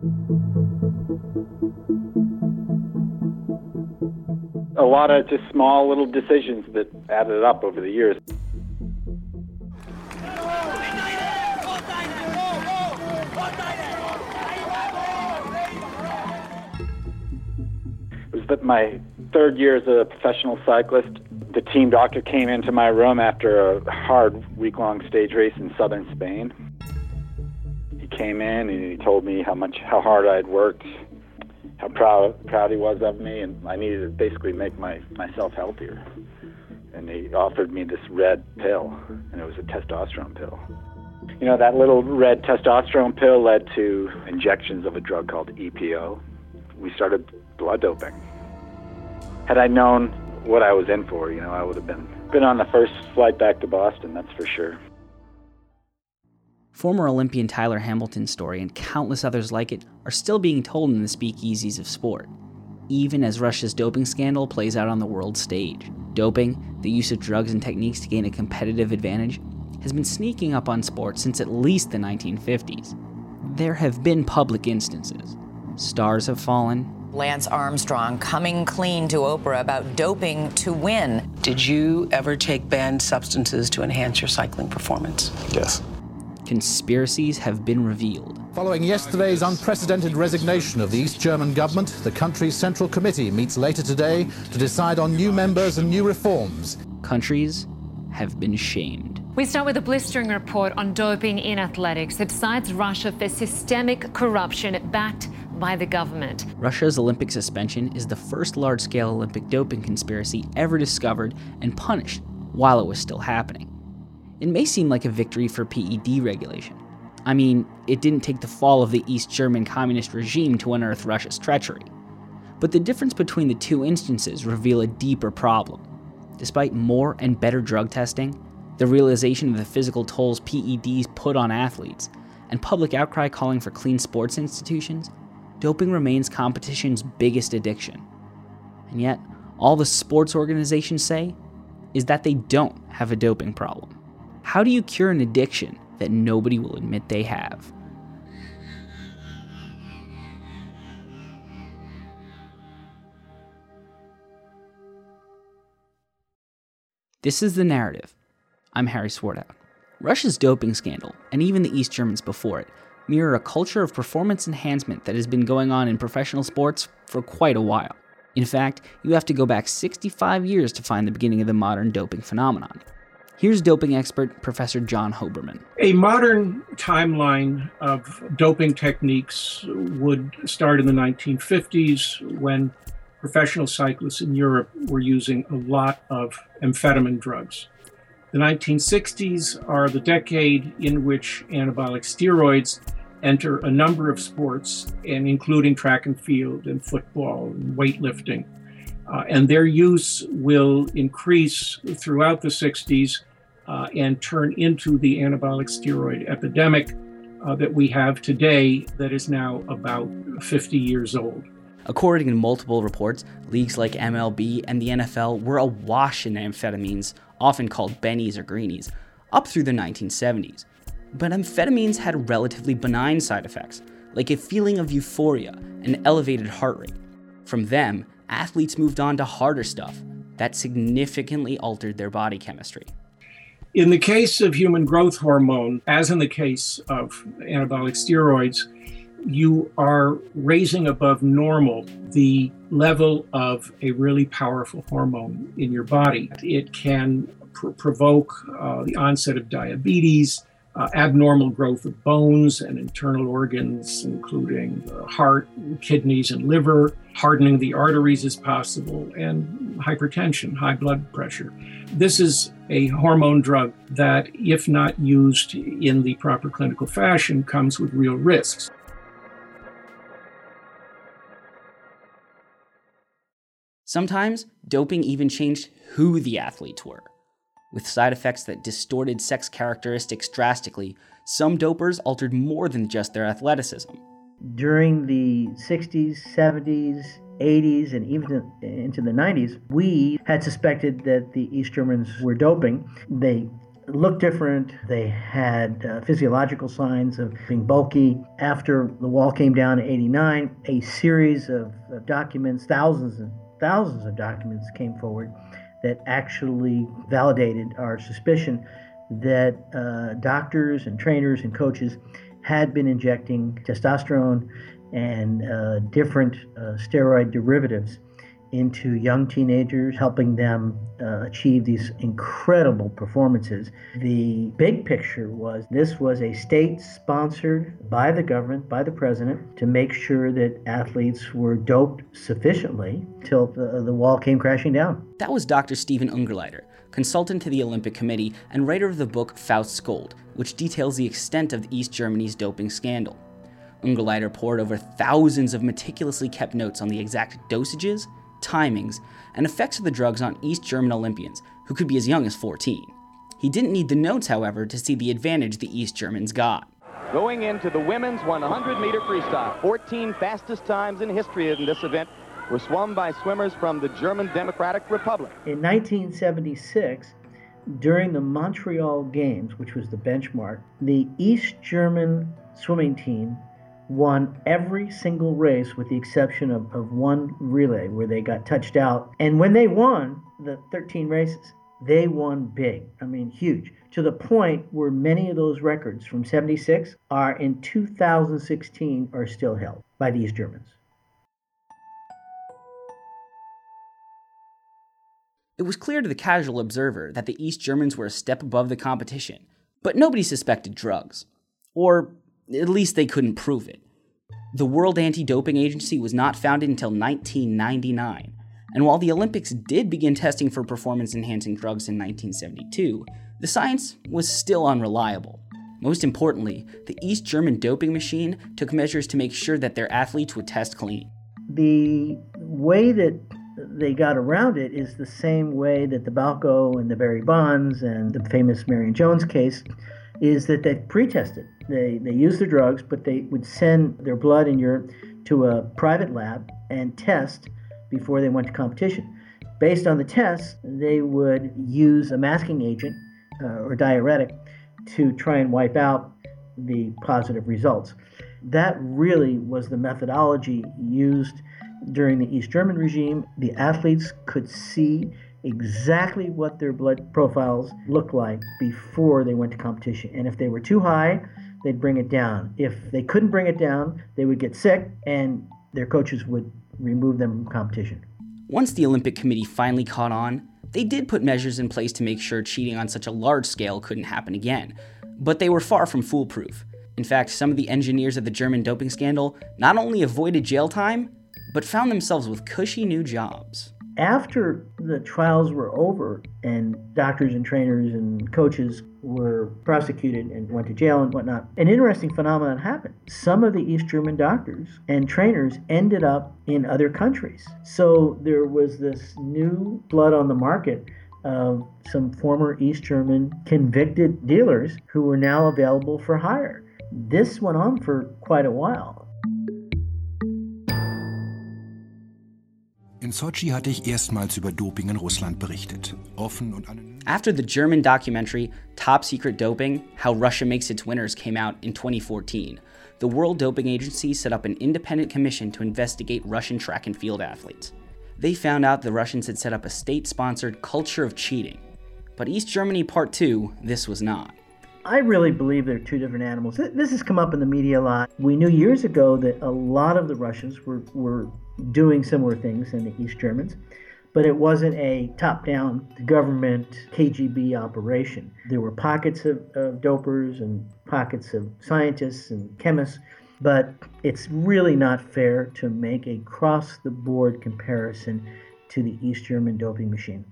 A lot of just small little decisions that added up over the years. It was that my third year as a professional cyclist, the team doctor came into my room after a hard week long stage race in southern Spain. Came in and he told me how much how hard I'd worked, how proud proud he was of me, and I needed to basically make my myself healthier. And he offered me this red pill, and it was a testosterone pill. You know, that little red testosterone pill led to injections of a drug called EPO. We started blood doping. Had I known what I was in for, you know, I would have been been on the first flight back to Boston, that's for sure. Former Olympian Tyler Hamilton's story and countless others like it are still being told in the speakeasies of sport, even as Russia's doping scandal plays out on the world stage. Doping, the use of drugs and techniques to gain a competitive advantage, has been sneaking up on sports since at least the 1950s. There have been public instances. Stars have fallen. Lance Armstrong coming clean to Oprah about doping to win. Did you ever take banned substances to enhance your cycling performance? Yes. Conspiracies have been revealed. Following yesterday's unprecedented resignation of the East German government, the country's Central Committee meets later today to decide on new members and new reforms. Countries have been shamed. We start with a blistering report on doping in athletics that cites Russia for systemic corruption backed by the government. Russia's Olympic suspension is the first large scale Olympic doping conspiracy ever discovered and punished while it was still happening. It may seem like a victory for PED regulation. I mean, it didn't take the fall of the East German communist regime to unearth Russia's treachery. But the difference between the two instances reveal a deeper problem. Despite more and better drug testing, the realization of the physical tolls PEDs put on athletes, and public outcry calling for clean sports institutions, doping remains competition's biggest addiction. And yet, all the sports organizations say is that they don't have a doping problem. How do you cure an addiction that nobody will admit they have? This is the narrative. I'm Harry Swartout. Russia's doping scandal, and even the East Germans before it, mirror a culture of performance enhancement that has been going on in professional sports for quite a while. In fact, you have to go back 65 years to find the beginning of the modern doping phenomenon. Here's doping expert Professor John Hoberman. A modern timeline of doping techniques would start in the 1950s when professional cyclists in Europe were using a lot of amphetamine drugs. The 1960s are the decade in which anabolic steroids enter a number of sports, and including track and field and football and weightlifting. Uh, and their use will increase throughout the 60s uh, and turn into the anabolic steroid epidemic uh, that we have today, that is now about 50 years old. According to multiple reports, leagues like MLB and the NFL were awash in amphetamines, often called bennies or greenies, up through the 1970s. But amphetamines had relatively benign side effects, like a feeling of euphoria and elevated heart rate. From them, athletes moved on to harder stuff that significantly altered their body chemistry. In the case of human growth hormone, as in the case of anabolic steroids, you are raising above normal the level of a really powerful hormone in your body. It can pr- provoke uh, the onset of diabetes, uh, abnormal growth of bones and internal organs, including heart, kidneys, and liver. Hardening the arteries is possible, and hypertension, high blood pressure. This is a hormone drug that, if not used in the proper clinical fashion, comes with real risks. Sometimes, doping even changed who the athletes were. With side effects that distorted sex characteristics drastically, some dopers altered more than just their athleticism. During the 60s, 70s, 80s, and even into the 90s, we had suspected that the East Germans were doping. They looked different. They had uh, physiological signs of being bulky. After the wall came down in 89, a series of, of documents, thousands and thousands of documents came forward that actually validated our suspicion that uh, doctors and trainers and coaches had been injecting testosterone and uh, different uh, steroid derivatives into young teenagers, helping them uh, achieve these incredible performances. The big picture was this was a state sponsored by the government, by the president, to make sure that athletes were doped sufficiently till the, the wall came crashing down. That was Dr. Steven Ungerleider, consultant to the Olympic Committee and writer of the book Faust's Gold, which details the extent of East Germany's doping scandal. Ungerleider poured over thousands of meticulously kept notes on the exact dosages, timings, and effects of the drugs on East German Olympians, who could be as young as 14. He didn't need the notes, however, to see the advantage the East Germans got. Going into the women's 100 meter freestyle, 14 fastest times in history in this event were swum by swimmers from the German Democratic Republic. In 1976, during the Montreal Games, which was the benchmark, the East German swimming team won every single race with the exception of, of one relay where they got touched out. And when they won the 13 races, they won big. I mean, huge. To the point where many of those records from 76 are in 2016 are still held by these Germans. It was clear to the casual observer that the East Germans were a step above the competition, but nobody suspected drugs. Or at least they couldn't prove it. The World Anti Doping Agency was not founded until 1999, and while the Olympics did begin testing for performance enhancing drugs in 1972, the science was still unreliable. Most importantly, the East German doping machine took measures to make sure that their athletes would test clean. The way that they got around it is the same way that the Balco and the Barry Bonds and the famous Marion Jones case is that they pre-tested. They they used the drugs, but they would send their blood and urine to a private lab and test before they went to competition. Based on the tests, they would use a masking agent uh, or diuretic to try and wipe out the positive results. That really was the methodology used during the East German regime. The athletes could see exactly what their blood profiles looked like before they went to competition. And if they were too high, they'd bring it down. If they couldn't bring it down, they would get sick and their coaches would remove them from competition. Once the Olympic Committee finally caught on, they did put measures in place to make sure cheating on such a large scale couldn't happen again. But they were far from foolproof. In fact, some of the engineers of the German doping scandal not only avoided jail time, but found themselves with cushy new jobs after the trials were over and doctors and trainers and coaches were prosecuted and went to jail and whatnot, an interesting phenomenon happened. Some of the East German doctors and trainers ended up in other countries. So there was this new blood on the market of some former East German convicted dealers who were now available for hire. This went on for quite a while. In Sochi hatte ich erstmals über Doping in Russland berichtet. Offen und anonym. After the German documentary Top Secret Doping How Russia Makes Its Winners came out in 2014, the World Doping Agency set up an independent commission to investigate Russian track and field athletes. They found out the Russians had set up a state sponsored culture of cheating. But East Germany Part 2, this was not. I really believe they're two different animals. This has come up in the media a lot. We knew years ago that a lot of the Russians were, were doing similar things in the East Germans, but it wasn't a top down government KGB operation. There were pockets of, of dopers and pockets of scientists and chemists, but it's really not fair to make a cross the board comparison to the East German doping machine.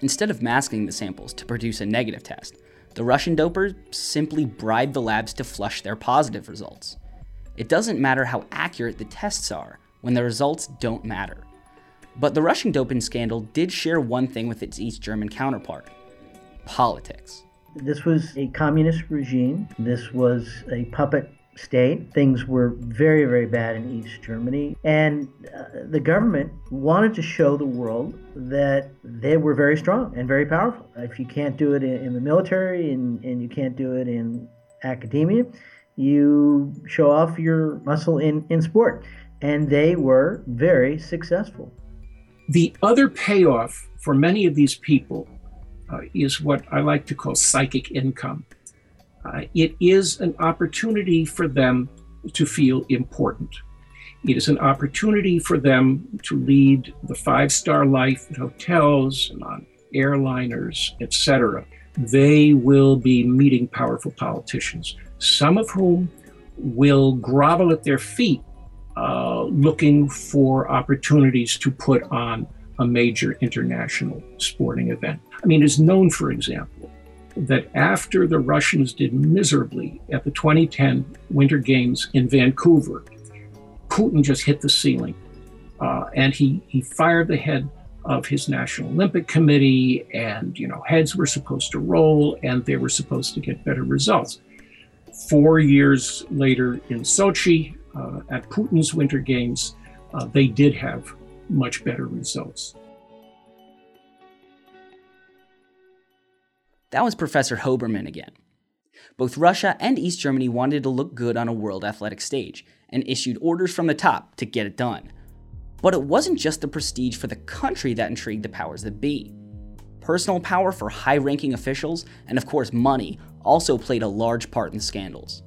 Instead of masking the samples to produce a negative test, the Russian dopers simply bribed the labs to flush their positive results. It doesn't matter how accurate the tests are, when the results don't matter. But the Russian doping scandal did share one thing with its East German counterpart politics. This was a communist regime. This was a puppet state. Things were very, very bad in East Germany. And uh, the government wanted to show the world that they were very strong and very powerful. If you can't do it in, in the military and, and you can't do it in academia, you show off your muscle in, in sport. And they were very successful. The other payoff for many of these people uh, is what I like to call psychic income. Uh, it is an opportunity for them to feel important. It is an opportunity for them to lead the five star life at hotels and on airliners, etc. They will be meeting powerful politicians, some of whom will grovel at their feet looking for opportunities to put on a major international sporting event. I mean, it's known, for example, that after the Russians did miserably at the 2010 Winter Games in Vancouver, Putin just hit the ceiling. Uh, and he, he fired the head of his National Olympic Committee, and you know heads were supposed to roll, and they were supposed to get better results. Four years later in Sochi, uh, at Putin's Winter Games, uh, they did have much better results. That was Professor Hoberman again. Both Russia and East Germany wanted to look good on a world athletic stage and issued orders from the top to get it done. But it wasn't just the prestige for the country that intrigued the powers that be. Personal power for high ranking officials, and of course money, also played a large part in scandals.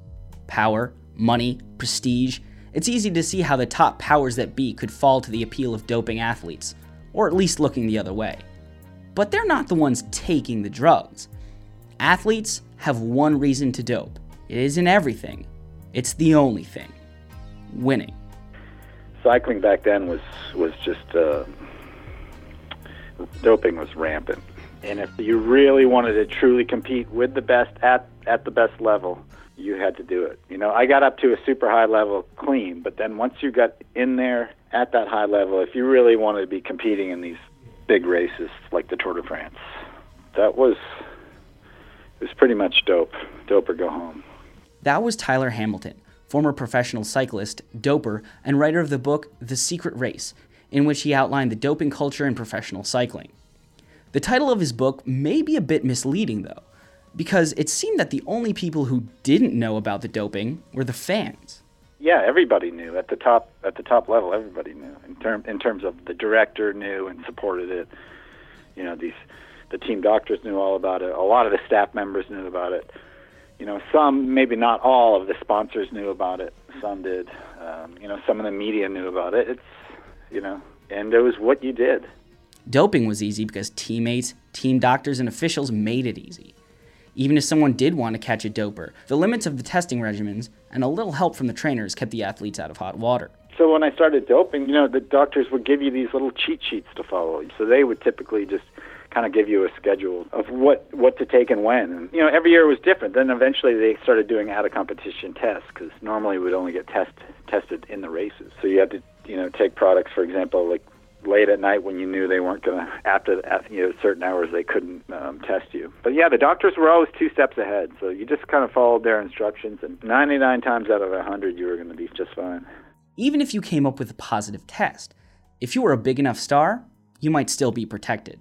Power, money, prestige, it's easy to see how the top powers that be could fall to the appeal of doping athletes, or at least looking the other way. But they're not the ones taking the drugs. Athletes have one reason to dope. It isn't everything, it's the only thing winning. Cycling back then was, was just, uh, doping was rampant. And if you really wanted to truly compete with the best at, at the best level, you had to do it. You know, I got up to a super high level clean, but then once you got in there at that high level, if you really wanted to be competing in these big races like the Tour de France, that was it was pretty much dope, dope or go home. That was Tyler Hamilton, former professional cyclist, doper, and writer of the book The Secret Race, in which he outlined the doping culture in professional cycling. The title of his book may be a bit misleading, though, because it seemed that the only people who didn't know about the doping were the fans. Yeah, everybody knew at the top at the top level. Everybody knew in term in terms of the director knew and supported it. You know, these the team doctors knew all about it. A lot of the staff members knew about it. You know, some maybe not all of the sponsors knew about it. Some did. Um, you know, some of the media knew about it. It's you know, and it was what you did. Doping was easy because teammates, team doctors, and officials made it easy even if someone did want to catch a doper. The limits of the testing regimens and a little help from the trainers kept the athletes out of hot water. So when I started doping, you know, the doctors would give you these little cheat sheets to follow. So they would typically just kind of give you a schedule of what what to take and when. And you know, every year was different. Then eventually they started doing out of competition tests because normally we would only get test tested in the races. So you had to you know take products, for example, like late at night when you knew they weren't going to after you know certain hours they couldn't um, test you. But yeah, the doctors were always two steps ahead, so you just kind of followed their instructions, and 99 times out of 100 you were going to be just fine. Even if you came up with a positive test, if you were a big enough star, you might still be protected.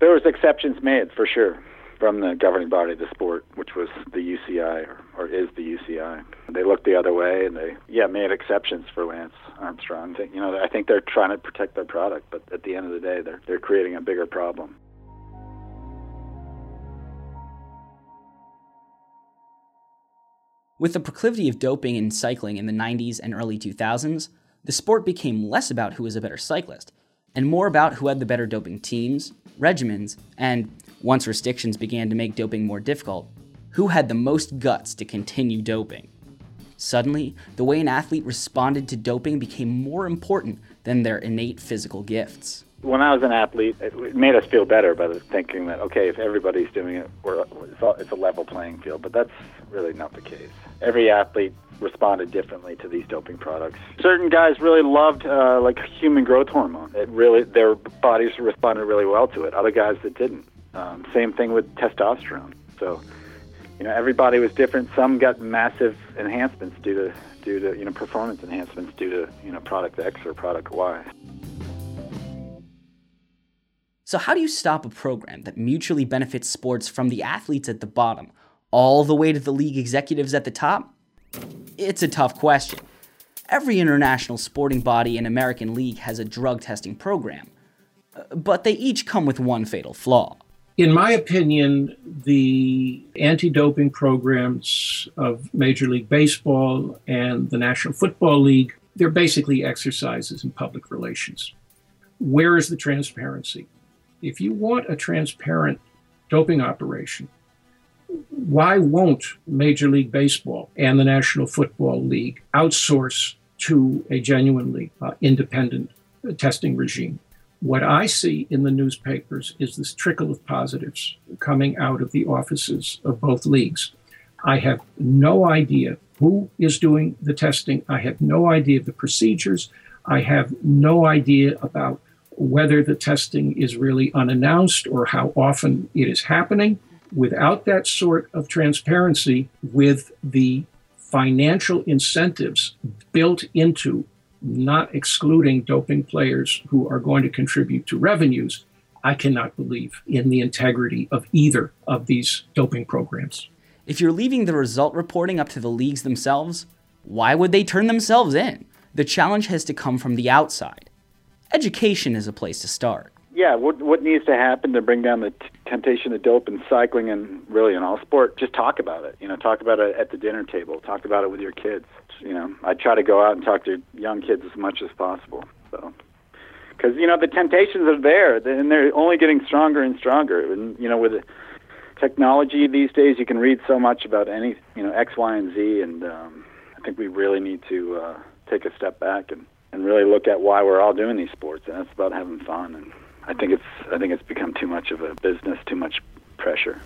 There was exceptions made for sure from the governing body of the sport, which was the UCI or, or is the UCI. They looked the other way and they yeah made exceptions for Lance Armstrong. You know, I think they're trying to protect their product, but at the end of the day, they're they're creating a bigger problem. With the proclivity of doping in cycling in the 90s and early 2000s, the sport became less about who was a better cyclist and more about who had the better doping teams, regimens, and once restrictions began to make doping more difficult, who had the most guts to continue doping? Suddenly, the way an athlete responded to doping became more important than their innate physical gifts. When I was an athlete, it made us feel better by thinking that, okay, if everybody's doing it, it's a level playing field. But that's really not the case. Every athlete responded differently to these doping products. Certain guys really loved uh, like human growth hormone. It really their bodies responded really well to it. Other guys that didn't. Um, same thing with testosterone. So you know, everybody was different. Some got massive enhancements due to due to you know performance enhancements due to you know product X or product Y. So, how do you stop a program that mutually benefits sports from the athletes at the bottom all the way to the league executives at the top? It's a tough question. Every international sporting body and American league has a drug testing program, but they each come with one fatal flaw. In my opinion, the anti doping programs of Major League Baseball and the National Football League, they're basically exercises in public relations. Where is the transparency? If you want a transparent doping operation, why won't Major League Baseball and the National Football League outsource to a genuinely uh, independent uh, testing regime? What I see in the newspapers is this trickle of positives coming out of the offices of both leagues. I have no idea who is doing the testing. I have no idea of the procedures. I have no idea about whether the testing is really unannounced or how often it is happening. Without that sort of transparency, with the financial incentives built into not excluding doping players who are going to contribute to revenues, I cannot believe in the integrity of either of these doping programs. If you're leaving the result reporting up to the leagues themselves, why would they turn themselves in? The challenge has to come from the outside. Education is a place to start. Yeah, what what needs to happen to bring down the t- temptation to dope in cycling and really in all sport? Just talk about it. You know, talk about it at the dinner table. Talk about it with your kids you know, I try to go out and talk to young kids as much as possible. So, because you know the temptations are there, and they're only getting stronger and stronger. And you know, with technology these days, you can read so much about any, you know, X, Y, and Z. And um, I think we really need to uh, take a step back and and really look at why we're all doing these sports, and that's about having fun. And I think it's I think it's become too much of a business, too much pressure.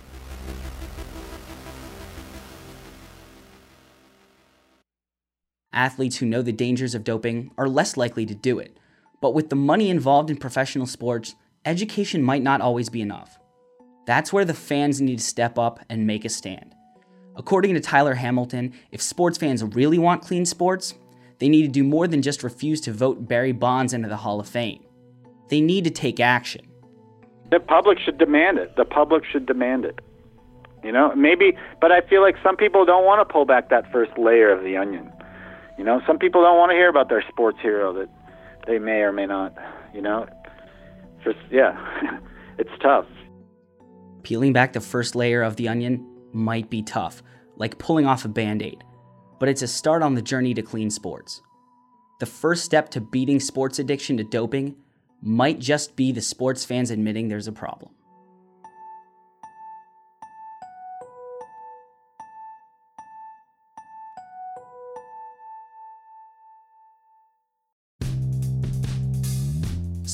Athletes who know the dangers of doping are less likely to do it. But with the money involved in professional sports, education might not always be enough. That's where the fans need to step up and make a stand. According to Tyler Hamilton, if sports fans really want clean sports, they need to do more than just refuse to vote Barry Bonds into the Hall of Fame. They need to take action. The public should demand it. The public should demand it. You know, maybe, but I feel like some people don't want to pull back that first layer of the onion. You know, some people don't want to hear about their sports hero that they may or may not. You know, just yeah, it's tough. Peeling back the first layer of the onion might be tough, like pulling off a band aid, but it's a start on the journey to clean sports. The first step to beating sports addiction to doping might just be the sports fans admitting there's a problem.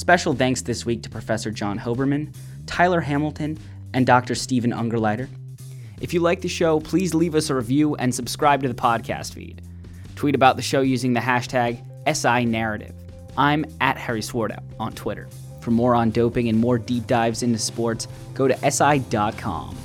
Special thanks this week to Professor John Hoberman, Tyler Hamilton, and Dr. Steven Ungerleider. If you like the show, please leave us a review and subscribe to the podcast feed. Tweet about the show using the hashtag SINarrative. I'm at Harry Swartout on Twitter. For more on doping and more deep dives into sports, go to SI.com.